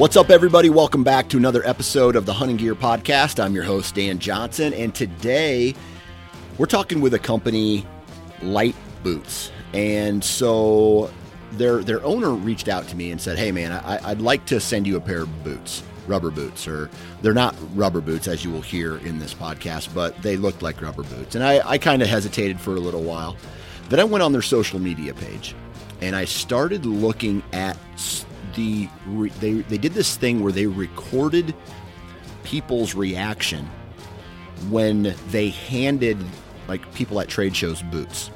What's up, everybody? Welcome back to another episode of the Hunting Gear Podcast. I'm your host, Dan Johnson, and today we're talking with a company, Light Boots. And so their their owner reached out to me and said, "Hey, man, I, I'd like to send you a pair of boots, rubber boots, or they're not rubber boots as you will hear in this podcast, but they looked like rubber boots." And I, I kind of hesitated for a little while. Then I went on their social media page, and I started looking at the they they did this thing where they recorded people's reaction when they handed like people at trade shows boots.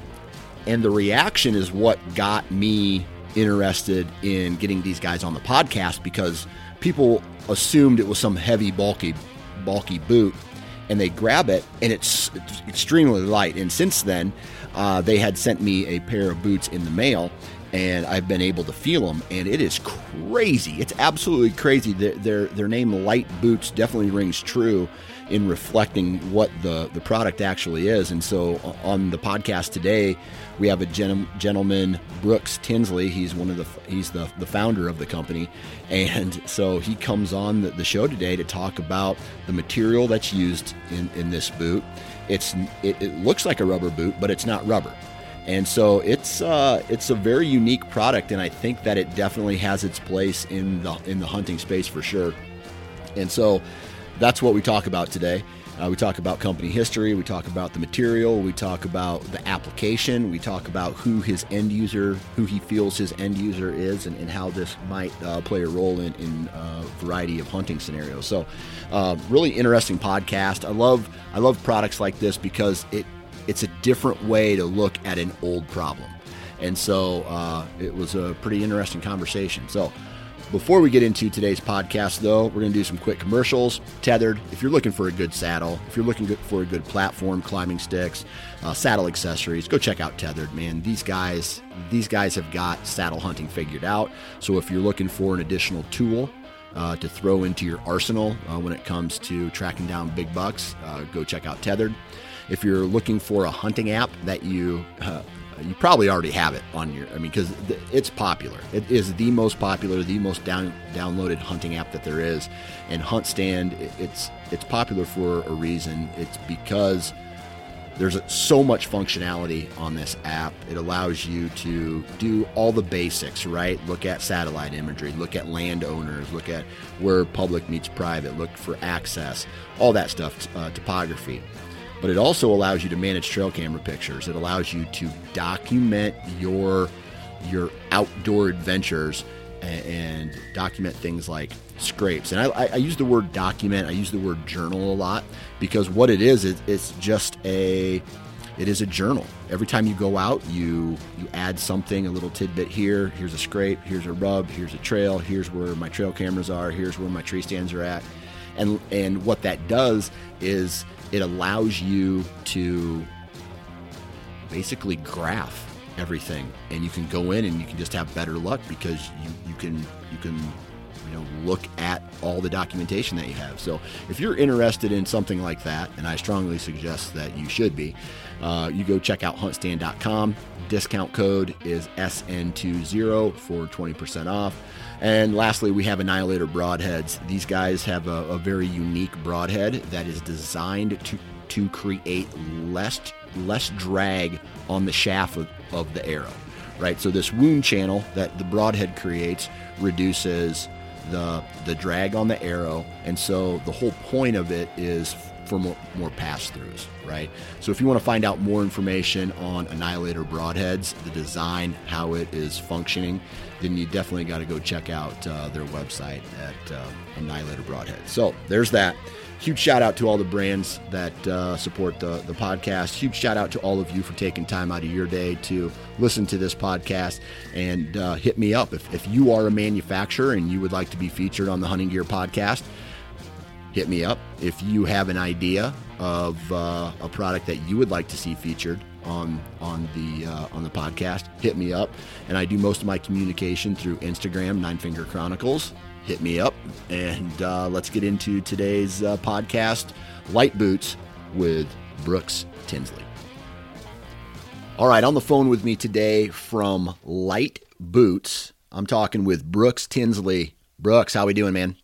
And the reaction is what got me interested in getting these guys on the podcast because people assumed it was some heavy bulky bulky boot and they grab it and it's, it's extremely light and since then uh, they had sent me a pair of boots in the mail and I've been able to feel them, and it is crazy. It's absolutely crazy. Their their, their name, Light Boots, definitely rings true in reflecting what the the product actually is. And so, on the podcast today, we have a gentleman, Brooks Tinsley. He's one of the he's the the founder of the company, and so he comes on the, the show today to talk about the material that's used in in this boot. It's it, it looks like a rubber boot, but it's not rubber. And so it's uh, it's a very unique product, and I think that it definitely has its place in the in the hunting space for sure. And so that's what we talk about today. Uh, we talk about company history, we talk about the material, we talk about the application, we talk about who his end user, who he feels his end user is, and, and how this might uh, play a role in, in a uh, variety of hunting scenarios. So, uh, really interesting podcast. I love I love products like this because it it's a different way to look at an old problem. And so uh, it was a pretty interesting conversation. So before we get into today's podcast, though, we're going to do some quick commercials. Tethered, if you're looking for a good saddle, if you're looking for a good platform, climbing sticks, uh, saddle accessories, go check out Tethered. Man, these guys, these guys have got saddle hunting figured out. So if you're looking for an additional tool uh, to throw into your arsenal uh, when it comes to tracking down big bucks, uh, go check out Tethered. If you're looking for a hunting app that you uh, you probably already have it on your i mean because it's popular. It is the most popular the most down, downloaded hunting app that there is. And HuntStand it's it's popular for a reason. It's because there's so much functionality on this app. It allows you to do all the basics right? Look at satellite imagery look at landowners look at where public meets private look for access all that stuff uh, topography but it also allows you to manage trail camera pictures. It allows you to document your your outdoor adventures and, and document things like scrapes. And I, I, use the word document. I use the word journal a lot because what it is, it, it's just a it is a journal. Every time you go out, you you add something, a little tidbit here. Here's a scrape. Here's a rub. Here's a trail. Here's where my trail cameras are. Here's where my tree stands are at. And and what that does is it allows you to basically graph everything and you can go in and you can just have better luck because you, you can you can you know look at all the documentation that you have. So if you're interested in something like that, and I strongly suggest that you should be, uh, you go check out huntstand.com. Discount code is SN20 for 20% off. And lastly, we have Annihilator broadheads. These guys have a, a very unique broadhead that is designed to to create less less drag on the shaft of, of the arrow. Right. So this wound channel that the broadhead creates reduces the the drag on the arrow, and so the whole point of it is for more, more pass throughs, right? So if you want to find out more information on Annihilator broadheads, the design, how it is functioning, then you definitely got to go check out uh, their website at uh, Annihilator Broadhead. So there's that. Huge shout out to all the brands that uh, support the, the podcast. Huge shout out to all of you for taking time out of your day to listen to this podcast and uh, hit me up. If, if you are a manufacturer and you would like to be featured on the Hunting Gear podcast, hit me up. If you have an idea of uh, a product that you would like to see featured on on the uh, on the podcast, hit me up. And I do most of my communication through Instagram, Nine Finger Chronicles hit me up. And uh, let's get into today's uh, podcast Light Boots with Brooks Tinsley. All right, on the phone with me today from Light Boots, I'm talking with Brooks Tinsley. Brooks, how we doing, man?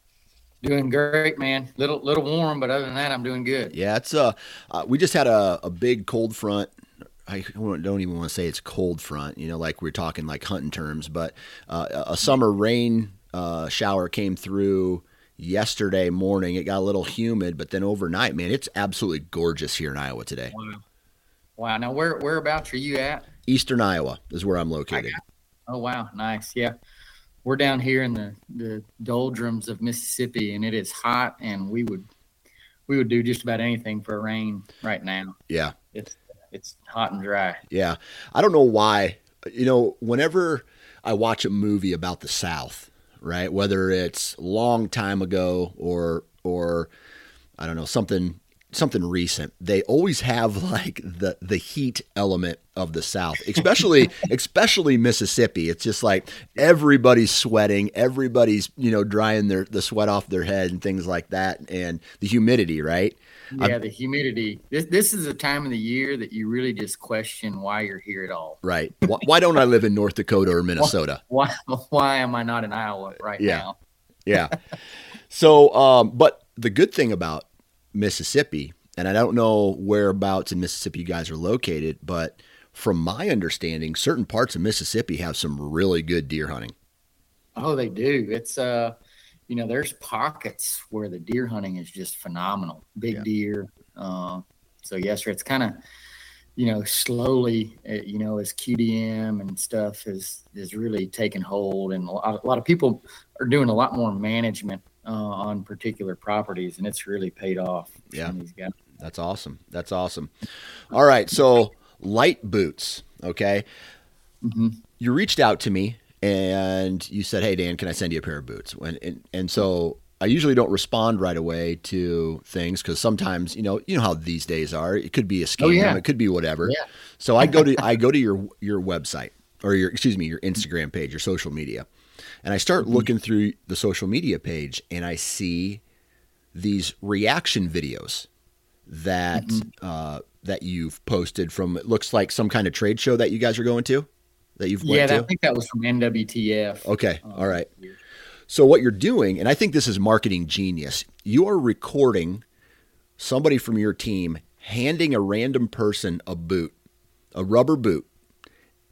Doing great, man. Little little warm, but other than that, I'm doing good. Yeah, it's uh, uh we just had a, a big cold front I don't even want to say it's cold front, you know, like we're talking like hunting terms, but uh, a summer rain uh, shower came through yesterday morning. It got a little humid, but then overnight, man, it's absolutely gorgeous here in Iowa today. Wow. Wow. Now, where whereabouts are you at? Eastern Iowa is where I'm located. Oh, wow. Nice. Yeah. We're down here in the, the doldrums of Mississippi, and it is hot, and we would we would do just about anything for a rain right now. Yeah. It's it's hot and dry. Yeah. I don't know why. You know, whenever I watch a movie about the South, right? Whether it's long time ago or or I don't know something something recent. They always have like the the heat element of the South, especially especially Mississippi. It's just like everybody's sweating, everybody's you know drying their the sweat off their head and things like that, and the humidity, right? Yeah, the humidity. This this is a time of the year that you really just question why you're here at all. Right. Why, why don't I live in North Dakota or Minnesota? Why why am I not in Iowa right yeah. now? yeah. So, um, but the good thing about Mississippi, and I don't know whereabouts in Mississippi you guys are located, but from my understanding, certain parts of Mississippi have some really good deer hunting. Oh, they do. It's uh you know, there's pockets where the deer hunting is just phenomenal. Big yeah. deer. Uh, so yes, sir. It's kind of, you know, slowly, uh, you know, as QDM and stuff is is really taking hold, and a lot, a lot of people are doing a lot more management uh, on particular properties, and it's really paid off. Yeah, that's awesome. That's awesome. All right, so light boots. Okay, mm-hmm. you reached out to me and you said, "Hey Dan, can I send you a pair of boots?" And and, and so I usually don't respond right away to things because sometimes you know you know how these days are. It could be a scam, oh, yeah. it could be whatever. Yeah. So I go to I go to your your website or your excuse me your Instagram page, your social media, and I start mm-hmm. looking through the social media page, and I see these reaction videos that mm-hmm. uh, that you've posted from. It looks like some kind of trade show that you guys are going to that you've yeah, to? I think that was from NWTF. Okay, um, all right. So what you're doing, and I think this is marketing genius. You are recording somebody from your team handing a random person a boot, a rubber boot,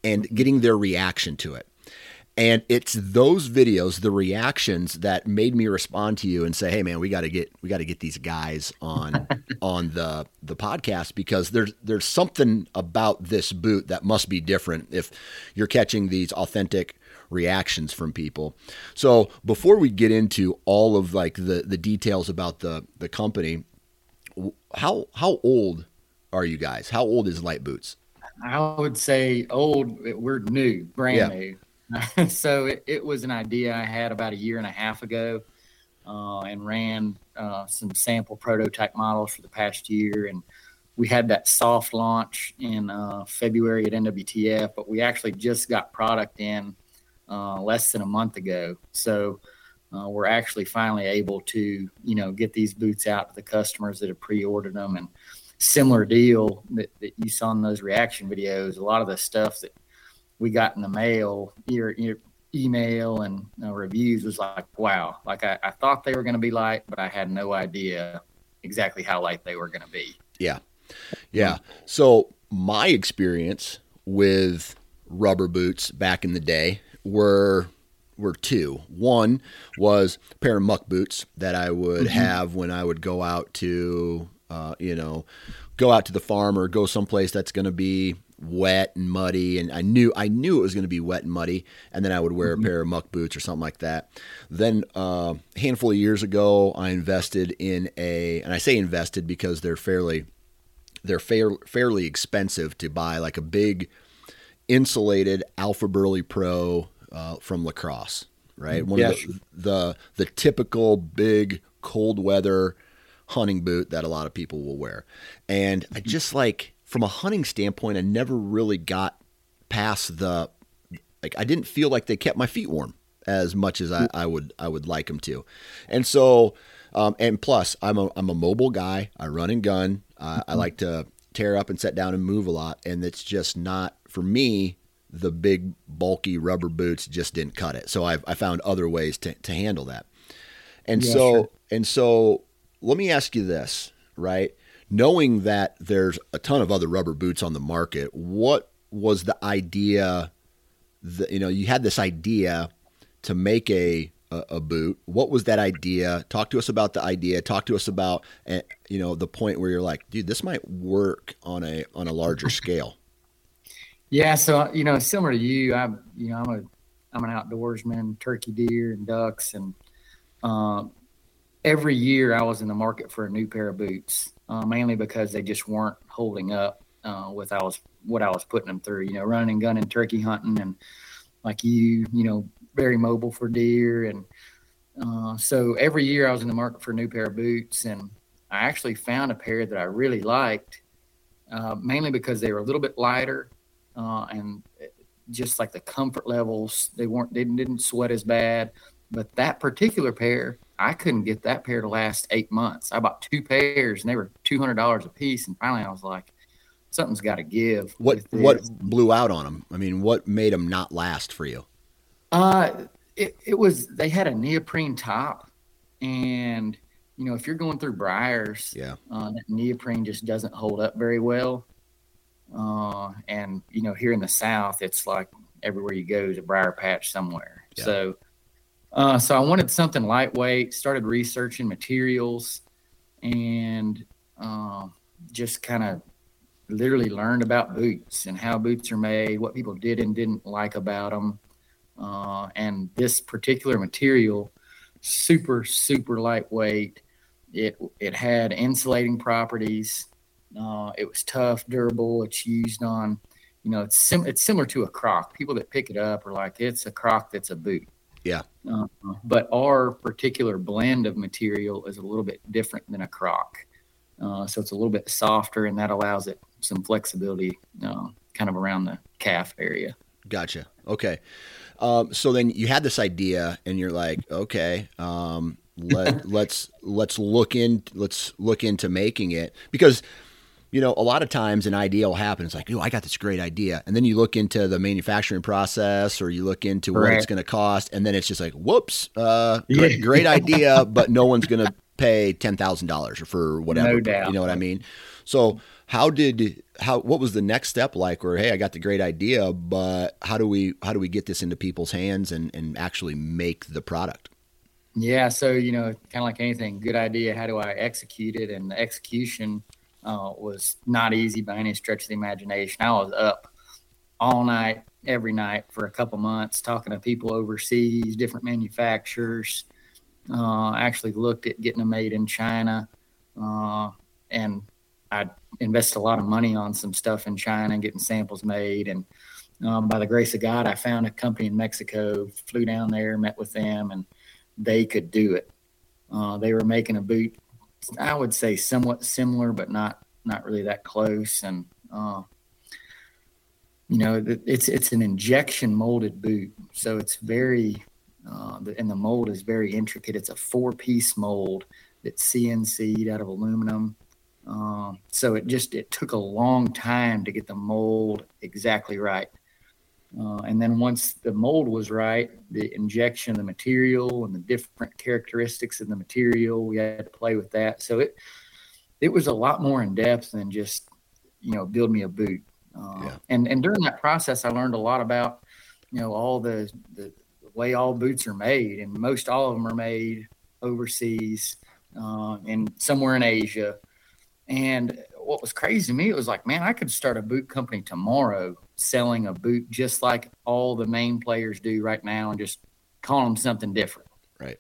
and getting their reaction to it. And it's those videos, the reactions that made me respond to you and say, "Hey, man, we got to get we got to get these guys on on the the podcast because there's there's something about this boot that must be different if you're catching these authentic reactions from people." So before we get into all of like the the details about the the company, how how old are you guys? How old is Light Boots? I would say old. We're new, brand yeah. new. so it, it, was an idea I had about a year and a half ago uh, and ran uh, some sample prototype models for the past year. And we had that soft launch in uh, February at NWTF, but we actually just got product in uh, less than a month ago. So uh, we're actually finally able to, you know, get these boots out to the customers that have pre-ordered them. And similar deal that, that you saw in those reaction videos. A lot of the stuff that we got in the mail, your, your email and uh, reviews was like, wow, like I, I thought they were going to be light, but I had no idea exactly how light they were going to be. Yeah. Yeah. So my experience with rubber boots back in the day were were two. One was a pair of muck boots that I would mm-hmm. have when I would go out to, uh, you know, go out to the farm or go someplace that's going to be wet and muddy and I knew I knew it was going to be wet and muddy and then I would wear mm-hmm. a pair of muck boots or something like that. Then uh, a handful of years ago I invested in a and I say invested because they're fairly they're fair, fairly expensive to buy like a big insulated Alphaburly Pro uh, from LaCrosse, right? One yes. of the, the the typical big cold weather hunting boot that a lot of people will wear. And I mm-hmm. just like from a hunting standpoint, I never really got past the like I didn't feel like they kept my feet warm as much as I, I would I would like them to. And so um, and plus I'm a I'm a mobile guy. I run and gun. Uh, I like to tear up and set down and move a lot and it's just not for me the big bulky rubber boots just didn't cut it. So I, I found other ways to, to handle that. And yeah, so, sure. and so let me ask you this, right? Knowing that there's a ton of other rubber boots on the market, what was the idea that, you know, you had this idea to make a, a, a boot. What was that idea? Talk to us about the idea. Talk to us about, eh, you know, the point where you're like, dude, this might work on a, on a larger scale. Yeah, so you know, similar to you, I you know I'm a I'm an outdoorsman, turkey, deer, and ducks, and um, every year I was in the market for a new pair of boots, uh, mainly because they just weren't holding up uh, with I was what I was putting them through. You know, running and gunning, turkey hunting, and like you, you know, very mobile for deer, and uh, so every year I was in the market for a new pair of boots, and I actually found a pair that I really liked, uh, mainly because they were a little bit lighter uh, and just like the comfort levels, they weren't they didn't sweat as bad. But that particular pair, I couldn't get that pair to last eight months. I bought two pairs and they were two hundred dollars a piece, and finally I was like, something's got to give. What what blew out on them? I mean, what made them not last for you? Uh, it, it was they had a neoprene top, and you know if you're going through briars, yeah, uh, that neoprene just doesn't hold up very well. Uh, and you know, here in the South, it's like everywhere you go is a briar patch somewhere. Yeah. So, uh, so I wanted something lightweight. Started researching materials, and uh, just kind of literally learned about boots and how boots are made, what people did and didn't like about them. Uh, and this particular material, super super lightweight. It it had insulating properties. Uh, it was tough, durable. It's used on, you know, it's sim- it's similar to a croc. People that pick it up are like, it's a croc that's a boot. Yeah. Uh, but our particular blend of material is a little bit different than a croc. Uh, so it's a little bit softer, and that allows it some flexibility, uh, kind of around the calf area. Gotcha. Okay. Um, so then you had this idea, and you're like, okay, um, let let's let's look in let's look into making it because you know, a lot of times an idea will happen. It's like, oh, I got this great idea. And then you look into the manufacturing process or you look into what it's going to cost. And then it's just like, whoops, uh, great, great idea, but no one's going to pay $10,000 for whatever. No doubt. You know what I mean? So how did, how, what was the next step like where, Hey, I got the great idea, but how do we, how do we get this into people's hands and, and actually make the product? Yeah. So, you know, kind of like anything, good idea. How do I execute it? And the execution, uh, was not easy by any stretch of the imagination. I was up all night, every night for a couple months, talking to people overseas, different manufacturers. Uh, actually looked at getting them made in China, uh, and I invested a lot of money on some stuff in China, and getting samples made. And um, by the grace of God, I found a company in Mexico. Flew down there, met with them, and they could do it. Uh, they were making a boot I would say somewhat similar, but not not really that close. And uh, you know, it's it's an injection molded boot, so it's very Uh, and the mold is very intricate. It's a four piece mold that's CNC'd out of aluminum. Um, so it just it took a long time to get the mold exactly right. Uh, and then once the mold was right, the injection of the material and the different characteristics of the material, we had to play with that. So it it was a lot more in depth than just you know build me a boot. Uh, yeah. And and during that process, I learned a lot about you know all the, the way all boots are made, and most all of them are made overseas uh, and somewhere in Asia. And what was crazy to me, it was like, man, I could start a boot company tomorrow selling a boot just like all the main players do right now and just call them something different. Right.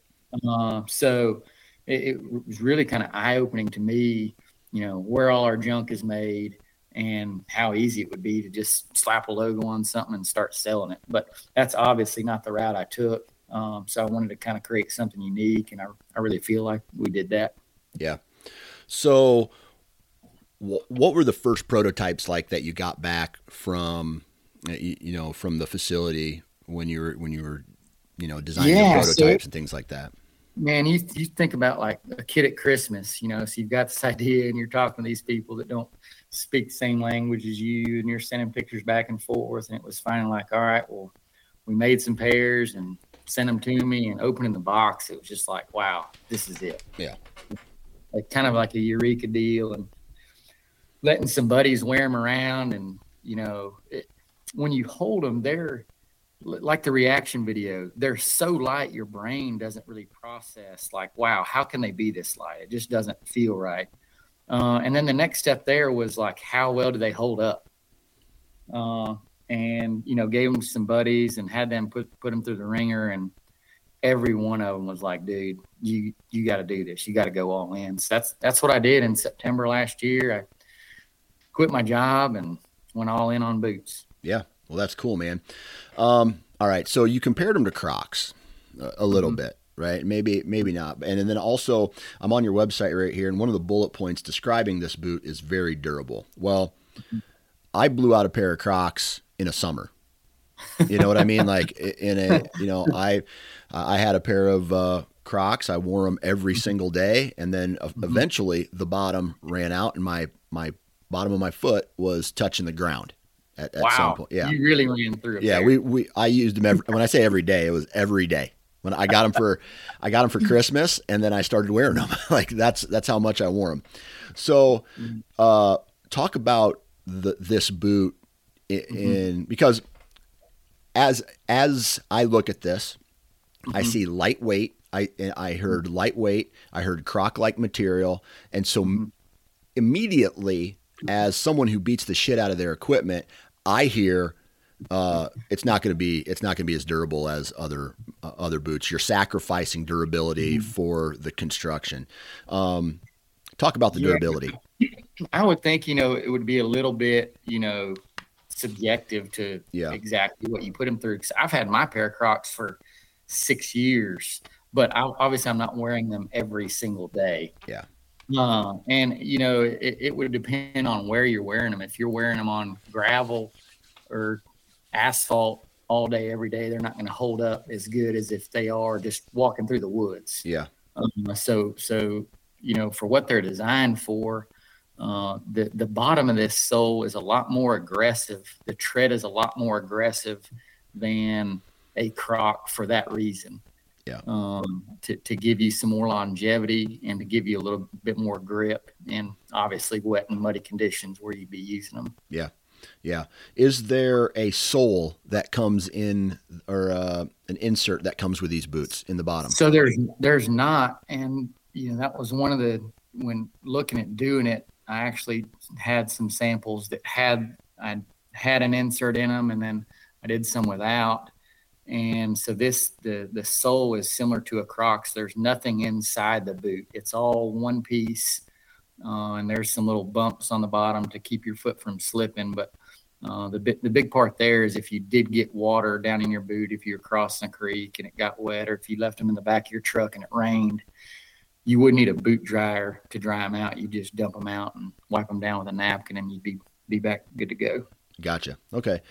Uh, so it, it, was really kind of eye opening to me, you know, where all our junk is made and how easy it would be to just slap a logo on something and start selling it. But that's obviously not the route I took. Um, so I wanted to kind of create something unique, and I, I really feel like we did that. Yeah. So, what were the first prototypes like that you got back from, you know, from the facility when you were when you were, you know, designing yeah, prototypes so, and things like that? Man, you you think about like a kid at Christmas, you know, so you've got this idea and you're talking to these people that don't speak the same language as you, and you're sending pictures back and forth, and it was finally like, all right, well, we made some pairs and sent them to me, and opening the box, it was just like, wow, this is it. Yeah, like kind of like a eureka deal, and letting some buddies wear them around, and you know, it, when you hold them, they're like the reaction video they're so light your brain doesn't really process like wow how can they be this light it just doesn't feel right uh, and then the next step there was like, how well do they hold up? Uh, and you know, gave them some buddies and had them put put them through the ringer, and every one of them was like, "Dude, you you got to do this. You got to go all in." So that's that's what I did in September last year. I quit my job and went all in on boots. Yeah, well, that's cool, man. Um, all right, so you compared them to Crocs a, a little mm-hmm. bit right? Maybe, maybe not. And, and then also, I'm on your website right here, and one of the bullet points describing this boot is very durable. Well, I blew out a pair of Crocs in a summer. You know what I mean? Like in a, you know, I, I had a pair of uh, Crocs. I wore them every single day, and then mm-hmm. eventually the bottom ran out, and my my bottom of my foot was touching the ground. At, at wow. some point. Yeah. You really ran through Yeah, pair. we, we I used them every when I say every day, it was every day. When I got them for, I got them for Christmas, and then I started wearing them. like that's that's how much I wore them. So, uh, talk about the, this boot in, mm-hmm. because as as I look at this, mm-hmm. I see lightweight. I I heard lightweight. I heard croc like material, and so mm-hmm. immediately, as someone who beats the shit out of their equipment, I hear uh, it's not going to be it's not going to be as durable as other uh, other boots. You're sacrificing durability mm-hmm. for the construction. Um, talk about the durability. I would think you know it would be a little bit you know subjective to yeah. exactly what you put them through. Because I've had my pair of Crocs for six years, but I, obviously I'm not wearing them every single day. Yeah. Uh, and you know it, it would depend on where you're wearing them. If you're wearing them on gravel or asphalt all day, every day, they're not going to hold up as good as if they are just walking through the woods. Yeah. Um, so, so you know, for what they're designed for, uh, the the bottom of this sole is a lot more aggressive. The tread is a lot more aggressive than a croc for that reason. Yeah. Um, to, to give you some more longevity and to give you a little bit more grip and obviously wet and muddy conditions where you'd be using them. Yeah. Yeah. Is there a sole that comes in or uh, an insert that comes with these boots in the bottom? So there's there's not, and you know that was one of the when looking at doing it, I actually had some samples that had I had an insert in them, and then I did some without. And so this the the sole is similar to a Crocs. There's nothing inside the boot. It's all one piece. Uh, and there's some little bumps on the bottom to keep your foot from slipping. But uh, the the big part there is if you did get water down in your boot, if you're crossing a creek and it got wet, or if you left them in the back of your truck and it rained, you would need a boot dryer to dry them out. You just dump them out and wipe them down with a napkin, and you'd be be back good to go. Gotcha. Okay.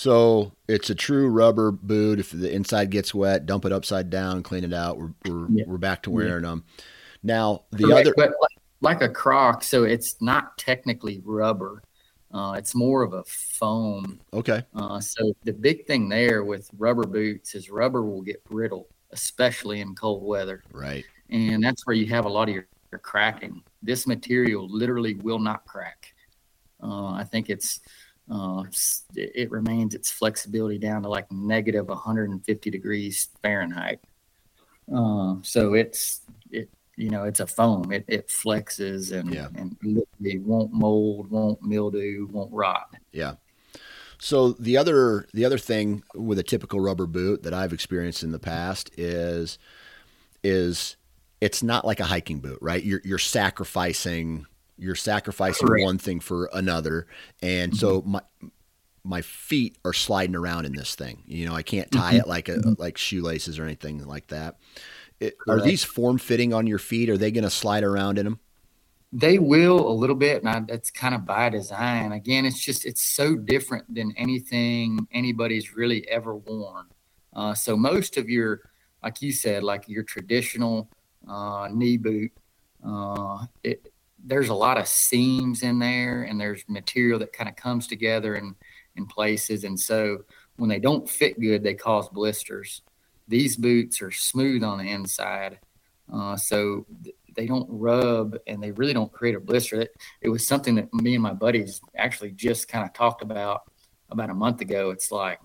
So it's a true rubber boot. If the inside gets wet, dump it upside down, clean it out. We're we're, Yeah. we're back to wearing them. Now the Correct, other, but like, like a Croc, so it's not technically rubber. Uh, it's more of a foam. okay, Uh, so the big thing there with rubber boots is rubber will get brittle, especially in cold weather, right, and that's where you have a lot of your, your cracking. This material literally will not crack. Uh, I think it's uh, it remains its flexibility down to like negative 150 degrees Fahrenheit. Uh, so it's it you know it's a foam. It it flexes and Yeah. and literally won't mold, won't mildew, won't rot. yeah. So the other the other thing with a typical rubber boot that I've experienced in the past is is it's not like a hiking boot, right? You're you're sacrificing you're sacrificing Correct. one thing for another, and so my my feet are sliding around in this thing. You know, I can't tie it like a like shoelaces or anything like that. It, are these form fitting on your feet? Are they going to slide around in them? They will a little bit, and I, that's kind of by design. Again, it's just it's so different than anything anybody's really ever worn. Uh, so most of your, like you said, like your traditional uh, knee boot, uh, it there's a lot of seams in there, and there's material that kind of comes together in in places, and so when they don't fit good, they cause blisters. These boots are smooth on the inside, uh, so th- they don't rub and they really don't create a blister. It, it was something that me and my buddies actually just kind of talked about about a month ago. It's like,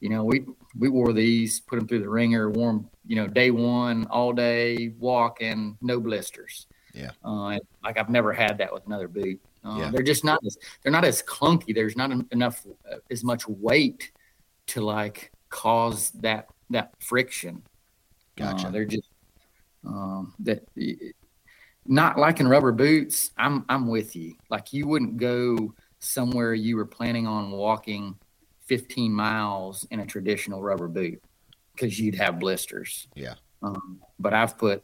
you know, we we wore these, put them through the ringer, wore 'em, you know, day one, all day, walking, no blisters. Yeah. Uh, like I've never had that with another boot. Uh, Yeah. They're just not as they're not as clunky. There's not enough uh, as much weight to like cause that that friction. Gotcha. Uh, they're just um, that not liking rubber boots. I'm I'm with you. Like you wouldn't go somewhere you were planning on walking 15 miles in a traditional rubber boot because you'd have blisters. Yeah. Um, but I've put,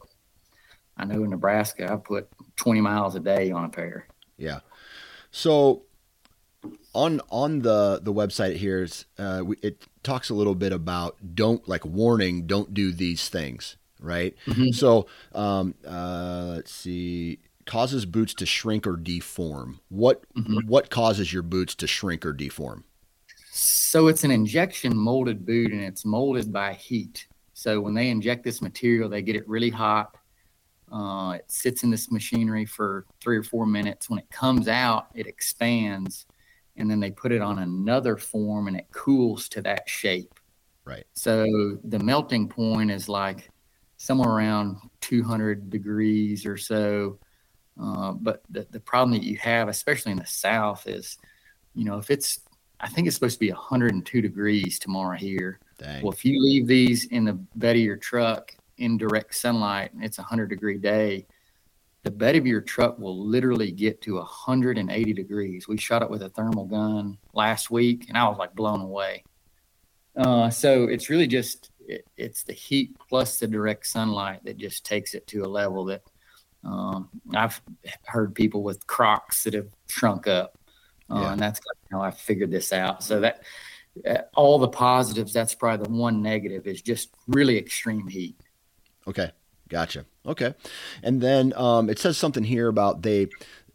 I know in Nebraska, I've put 20 miles a day on a pair. Yeah. So on on the the website here, uh, we, it talks a little bit about don't like warning don't do these things right Mhm. so um, uh, let's see causes boots to shrink or deform what Mhm. what causes your boots to shrink or deform So it's an injection molded boot and it's molded by heat. So when they inject this material, they get it really hot. Uh, it sits in this machinery for three or four minutes. When it comes out, it expands and then they put it on another form and it cools to that shape. Right. So the melting point is like somewhere around 200 degrees or so. Uh, but the, the problem that you have, especially in the South, is, you know, if it's, I think it's supposed to be 102 degrees tomorrow here. Dang. Well, if you leave these in the bed of your truck in direct sunlight and it's a 100 degree day, the bed of your truck will literally get to 180 degrees. We shot it with a thermal gun last week and I was like blown away. Uh, so it's really just, it, it's the heat plus the direct sunlight that just takes it to a level that um, I've heard people with Crocs that have shrunk up. Uh, Yeah. And that's how I figured this out. So that, uh, all the positives, that's probably the one negative is just really extreme heat. Okay, gotcha. Okay, and then um, it says something here about they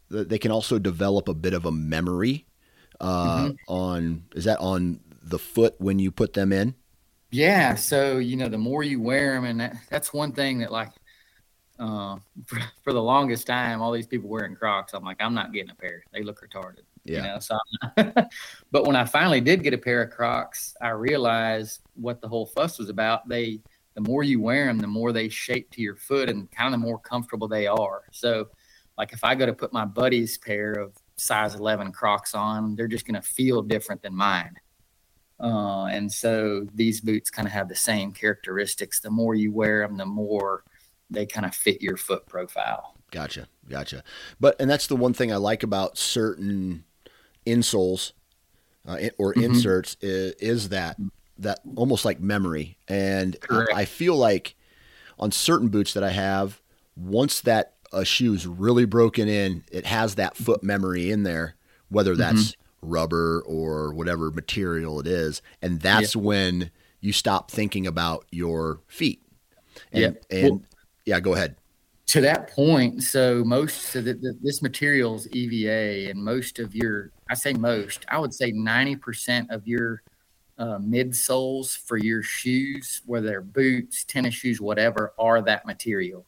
they can also develop a bit of a memory uh, on is that on the foot when you put them in? Yeah. So, you know, the more you wear them, and that, that's one thing that, like, uh, for, for the longest time, all these people wearing Crocs, I'm like, I'm not getting a pair. They look retarded. Yeah. You know, so I'm not- but when I finally did get a pair of Crocs, I realized what the whole fuss was about. They, the more you wear them, the more they shape to your foot and kind of the more comfortable they are. So, like, if I go to put my buddy's pair of size 11 Crocs on, they're just going to feel different than mine. Uh, and so these boots kind of have the same characteristics. The more you wear them, the more they kind of fit your foot profile. Gotcha, gotcha. But and that's the one thing I like about certain insoles uh, or Mhm. inserts is, is that that almost like memory. And I, Correct. I feel like on certain boots that I have, once that uh, a shoe's really broken in, it has that foot memory in there, whether mm-hmm. that's rubber or whatever material it is, and that's yeah. when you stop thinking about your feet. And, yeah. And well, yeah, go ahead. To that point, so most so that this material is EVA, and most of your, I say most, I would say ninety percent of your uh, midsoles for your shoes, whether they're boots, tennis shoes, whatever, are that material.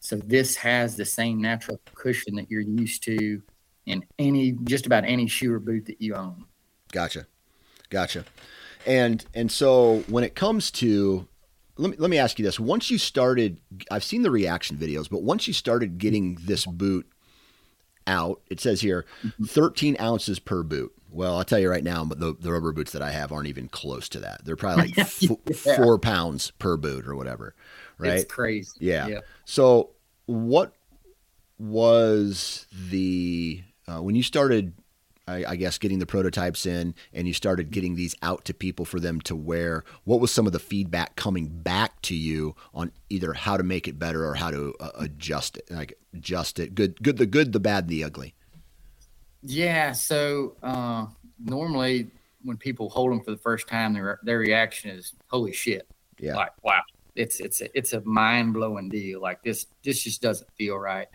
So this has the same natural cushion that you're used to in any just about any shoe or boot that you own. Gotcha, gotcha. And and so when it comes to let me let me ask you this: once you started, I've seen the reaction videos, but once you started getting this boot out, it says here, mm-hmm. 13 ounces per boot. Well, I'll tell you right now, the, the rubber boots that I have aren't even close to that. They're probably like f- yeah. four pounds per boot or whatever. Right? It's crazy. Yeah. yeah. So what was the uh, when you started I, I, guess getting the prototypes in and you started getting these out to people for them to wear what was some of the feedback coming back to you on either how to make it better or how to uh, adjust it like adjust it good good the good the bad the ugly yeah so uh, normally when people hold them for the first time their their reaction is holy shit yeah like wow it's it's a, it's a mind blowing deal. Like this this just doesn't feel right.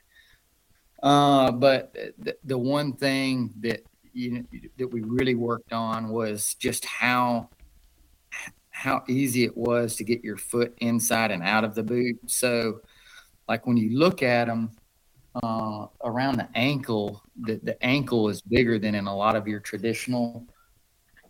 Uh, but the, the one thing that you know, that we really worked on was just how how easy it was to get your foot inside and out of the boot. So, like when you look at them uh, around the ankle, the, the ankle is bigger than in a lot of your traditional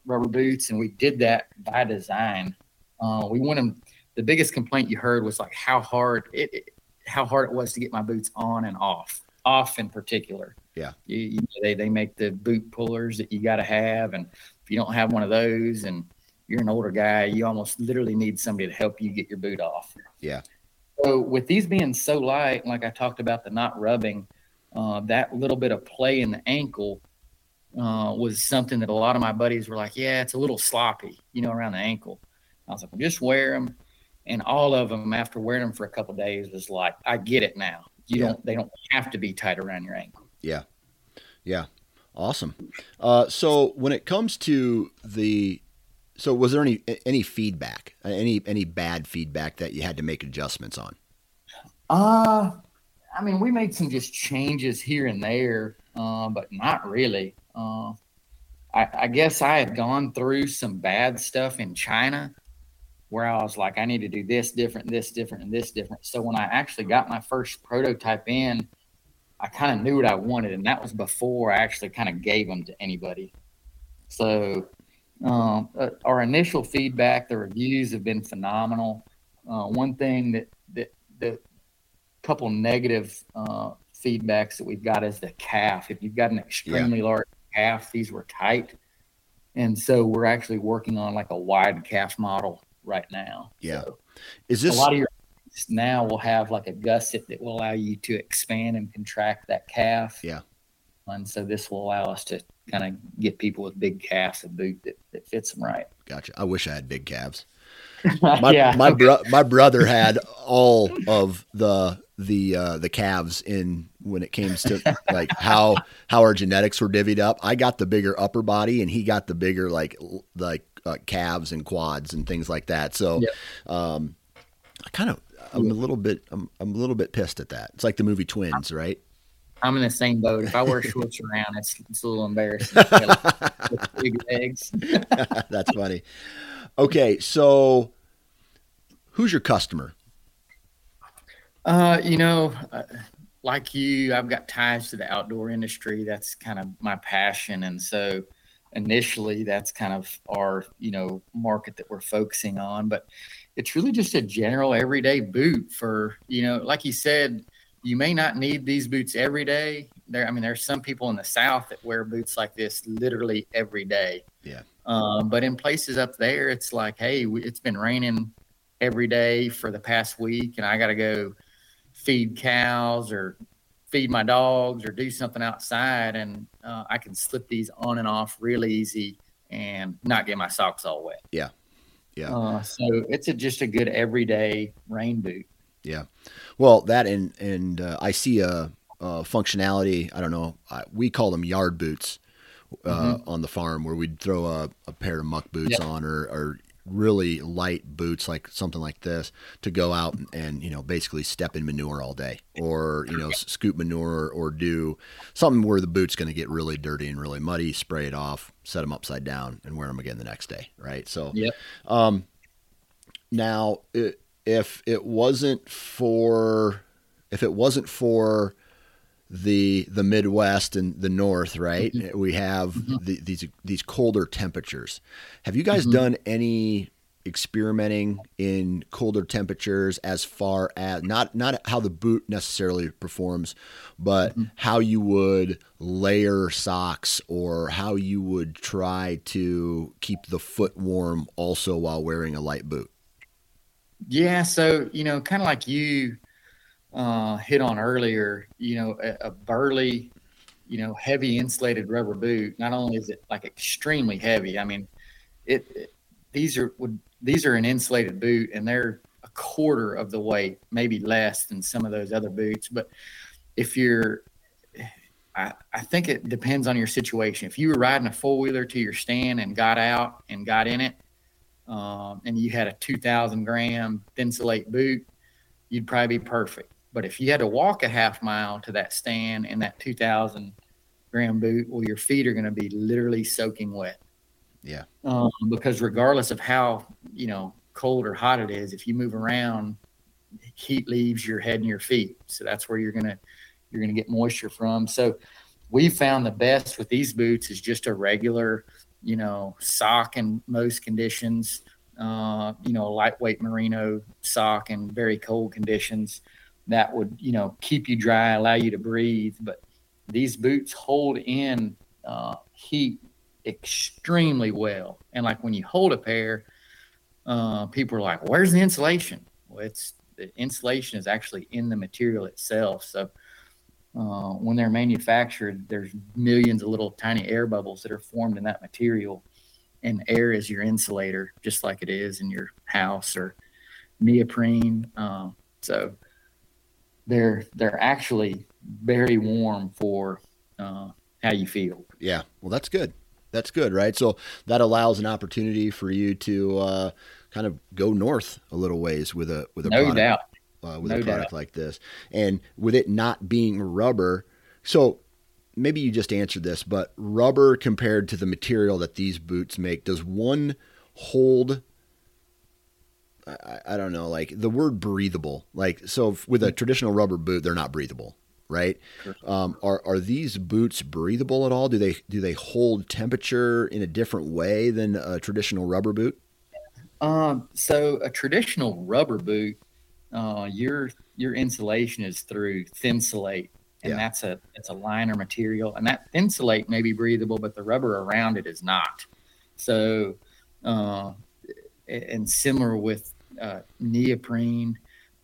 rubber boots, and we did that by design. Uh, we want them the biggest complaint you heard was like how hard it, it how hard it was to get my boots on and off, off in particular. Yeah, you, you, they they make the boot pullers that you got to have, and if you don't have one of those, and you're an older guy, you almost literally need somebody to help you get your boot off. Yeah. So with these being so light, like I talked about the not rubbing, uh, that little bit of play in the ankle uh, was something that a lot of my buddies were like, "Yeah, it's a little sloppy, you know, around the ankle." I was like, well, "Just wear them." and all of them after wearing them for a couple days was like i get it now you yeah. don't they don't have to be tight around your ankle yeah yeah awesome uh, so when it comes to the so was there any any feedback any any bad feedback that you had to make adjustments on uh i mean we made some just changes here and there uh, but not really uh, I, I guess i had gone through some bad stuff in china where I was like, I need to do this different, this different, and this different. So when I actually got my first prototype in, I kind of knew what I wanted, and that was before I actually kind of gave them to anybody. So um, uh, our initial feedback, the reviews have been phenomenal. Uh, one thing that that the couple negative uh, feedbacks that we've got is the calf. If you've got an extremely yeah. large calf, these were tight, and so we're actually working on like a wide calf model right now. Yeah. So is this a lot of your now will have like a gusset that will allow you to expand and contract that calf. Yeah. And so this will allow us to kind of get people with big calves a boot that, that fits them right. Gotcha. I wish I had big calves. My yeah. my bro- my brother had all of the the uh, the calves in when it came to like how how our genetics were divvied up. I got the bigger upper body and he got the bigger like like uh, calves and quads and things like that. So, yep. um, I kind of I'm a little bit I'm, I'm a little bit pissed at that. It's like the movie Twins, right? I'm in the same boat. If I wear shorts around, it's it's a little embarrassing. big legs. That's funny. Okay, so who's your customer? Uh, you know, uh, like you, I've got ties to the outdoor industry. That's kind of my passion, and so initially that's kind of our you know market that we're focusing on but it's really just a general everyday boot for you know like you said you may not need these boots every day there i mean there's some people in the south that wear boots like this literally every day yeah um, but in places up there it's like hey it's been raining every day for the past week and i got to go feed cows or feed my dogs or do something outside, and uh, I can slip these on and off real easy and not get my socks all wet. Yeah, yeah. Uh, so it's a, just a good everyday rain boot. Yeah, well, that and and uh, I see a, a, functionality. I don't know. I, we call them yard boots, uh, mm-hmm. on the farm where we'd throw a, a pair of muck boots on or, or really light boots like something like this to go out and you know basically step in manure all day or you know scoop manure or do something where the boot's going to get really dirty and really muddy spray it off set them upside down and wear them again the next day right so yep. um now if it wasn't for if it wasn't for the the Midwest and the North, right? Mm-hmm. We have mm-hmm. the, these these colder temperatures. Have you guys mm-hmm. done any experimenting in colder temperatures as far as not not how the boot necessarily performs, but mm-hmm. how you would layer socks or how you would try to keep the foot warm also while wearing a light boot? Yeah, so you know, kind of like you uh, hit on earlier, you know, a, a, burly, you know, heavy insulated rubber boot. Not only is it like extremely heavy, I mean, it, it these are would these are an insulated boot, and they're a quarter of the weight, maybe less than some of those other boots. But if you're I, I think it depends on your situation. If you were riding a four wheeler to your stand and got out and got in it, um, and you had a 2,000 gram Thinsulate boot, you'd probably be perfect. But if you had to walk a half mile to that stand in that 2,000 gram boot, well, your feet are going to be literally soaking wet. Yeah. Um, because regardless of how, you know, cold or hot it is, if you move around, heat leaves your head and your feet. So that's where you're going to, you're going to get moisture from. So we found the best with these boots is just a regular, you know, sock in most conditions, uh, you know, lightweight merino sock in very cold conditions that would you know keep you dry, allow you to breathe. But these boots hold in uh, heat extremely well. And like when you hold a pair, uh, people are like, "Where's the insulation?" Well, it's the insulation is actually in the material itself. So uh, when they're manufactured, there's millions of little tiny air bubbles that are formed in that material, and air is your insulator, just like it is in your house or neoprene. Uh, so they're they're actually very warm for uh, how you feel. Yeah, well, that's good. That's good, right? So that allows an opportunity for you to uh, kind of go north a little ways with a with a no product, doubt uh, with no a product doubt. like this, and with it not being rubber. So maybe you just answered this, but rubber compared to the material that these boots make, does one hold I, I don't know, like the word breathable. Like so, with a traditional rubber boot, they're not breathable, right? Sure. Um, are are these boots breathable at all? Do they do they hold temperature in a different way than a traditional rubber boot? Um, so a traditional rubber boot, uh, your your insulation is through Thinsulate, and yeah. that's a it's a liner material, and that Thinsulate may be breathable, but the rubber around it is not. So, uh, and similar with uh, neoprene.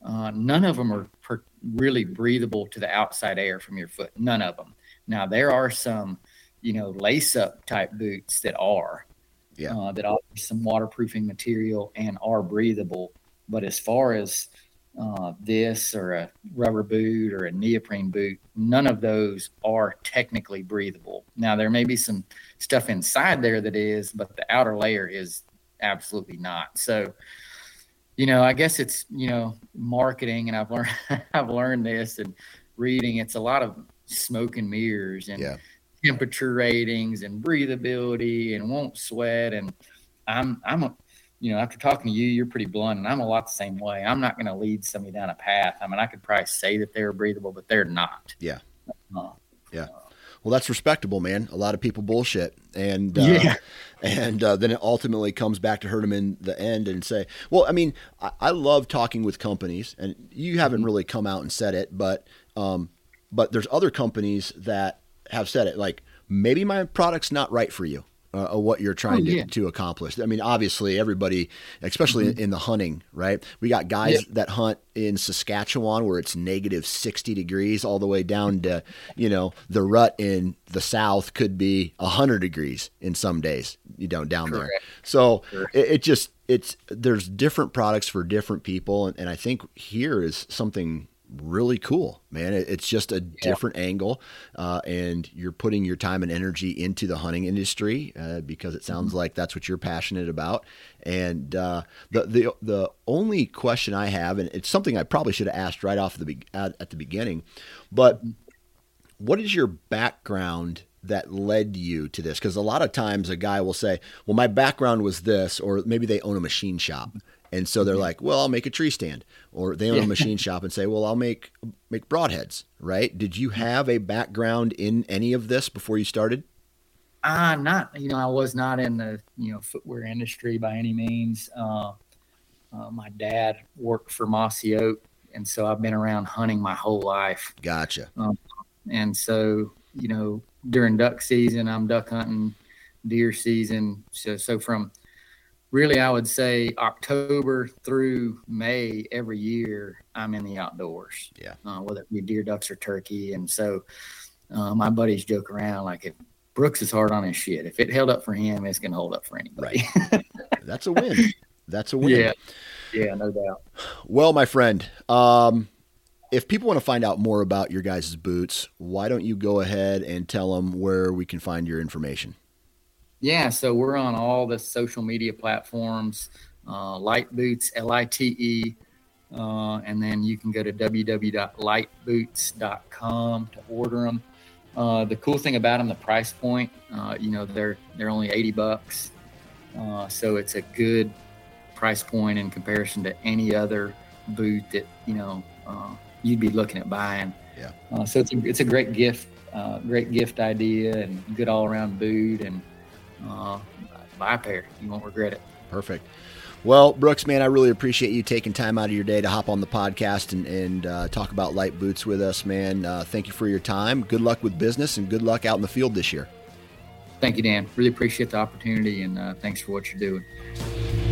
Uh, none of them are per- really breathable to the outside air from your foot. None of them. Now there are some, you know, lace up type boots that are, yeah, uh, that offer some waterproofing material and are breathable. But as far as uh, this or a rubber boot or a neoprene boot, none of those are technically breathable. Now there may be some stuff inside there that is, but the outer layer is absolutely not. So you know, I guess it's you know marketing, and I've learned I've learned this and reading. It's a lot of smoke and mirrors and yeah. temperature ratings and breathability and won't sweat. And I'm I'm a you know after talking to you, you're pretty blunt, and I'm a lot the same way. I'm not going to lead somebody down a path. I mean, I could probably say that they're breathable, but they're not. Yeah. Uh, yeah. Well, that's respectable, man. A lot of people bullshit, and uh, yeah, and uh, then it ultimately comes back to hurt them in the end and say, well, I mean, I, I love talking with companies, and you haven't mm-hmm. really come out and said it, but um, but there's other companies that have said it, like maybe my product's not right for you uh, what you're trying oh, yeah. to, to, accomplish. I mean, obviously, everybody, especially mm-hmm. in the hunting, right? We got guys yeah. that hunt in Saskatchewan where it's negative 60 degrees, all the way down to, you know, the rut in the south could be 100 degrees in some days, you know, down Correct. there. So it, it, just, it's, there's different products for different people. And, and I think here is something really cool, man. It's just a different yeah. angle, uh, and you're putting your time and energy into the hunting industry uh, because it sounds mm-hmm. like that's what you're passionate about. And uh, the the the only question I have, and it's something I probably should have asked right off the at, at the beginning, but mm-hmm. what is your background? that led you to this? Because a lot of times a guy will say, "Well, my background was this," or maybe they own a machine shop, and so they're like, "Well, I'll make a tree stand," or they own a machine shop and say, "Well, I'll make make broadheads." Right? Did you have a background in any of this before you started? Uh, not you know, I was not in the you know footwear industry by any means. Uh, uh, my dad worked for Mossy Oak, and so I've been around hunting my whole life. Gotcha. Um, and so you know, during duck season, I'm duck hunting, deer season. So so from really, I would say October through May every year, I'm in the outdoors. Yeah. Uh, whether it be deer, ducks, or turkey. And so uh, my buddies joke around like if Brooks is hard on his shit, if it held up for him, it's going to hold up for anybody. Right. That's a win. That's a win. Yeah. Yeah, no doubt. Well, my friend, um, if people want to find out more about your guys' boots, why don't you go ahead and tell them where we can find your information? Yeah, so we're on all the social media platforms, uh, Lite Boots, L I T E, uh, and then you can go to www.liteboots.com to order them. Uh, the cool thing about them, the price point, uh, you know, they're they're only eighty bucks, uh, so it's a good price point in comparison to any other boot that you know uh, you'd be looking at buying. Yeah. so it's a, it's a great gift, great gift idea, and good all around boot and uh, buy a pair. You won't regret it. Perfect. Well, Brooks, man, I really appreciate you taking time out of your day to hop on the podcast and, and uh, talk about Lite Boots with us, man. Uh, thank you for your time. Good luck with business and good luck out in the field this year. Thank you, Dan. Really appreciate the opportunity and uh, thanks for what you're doing.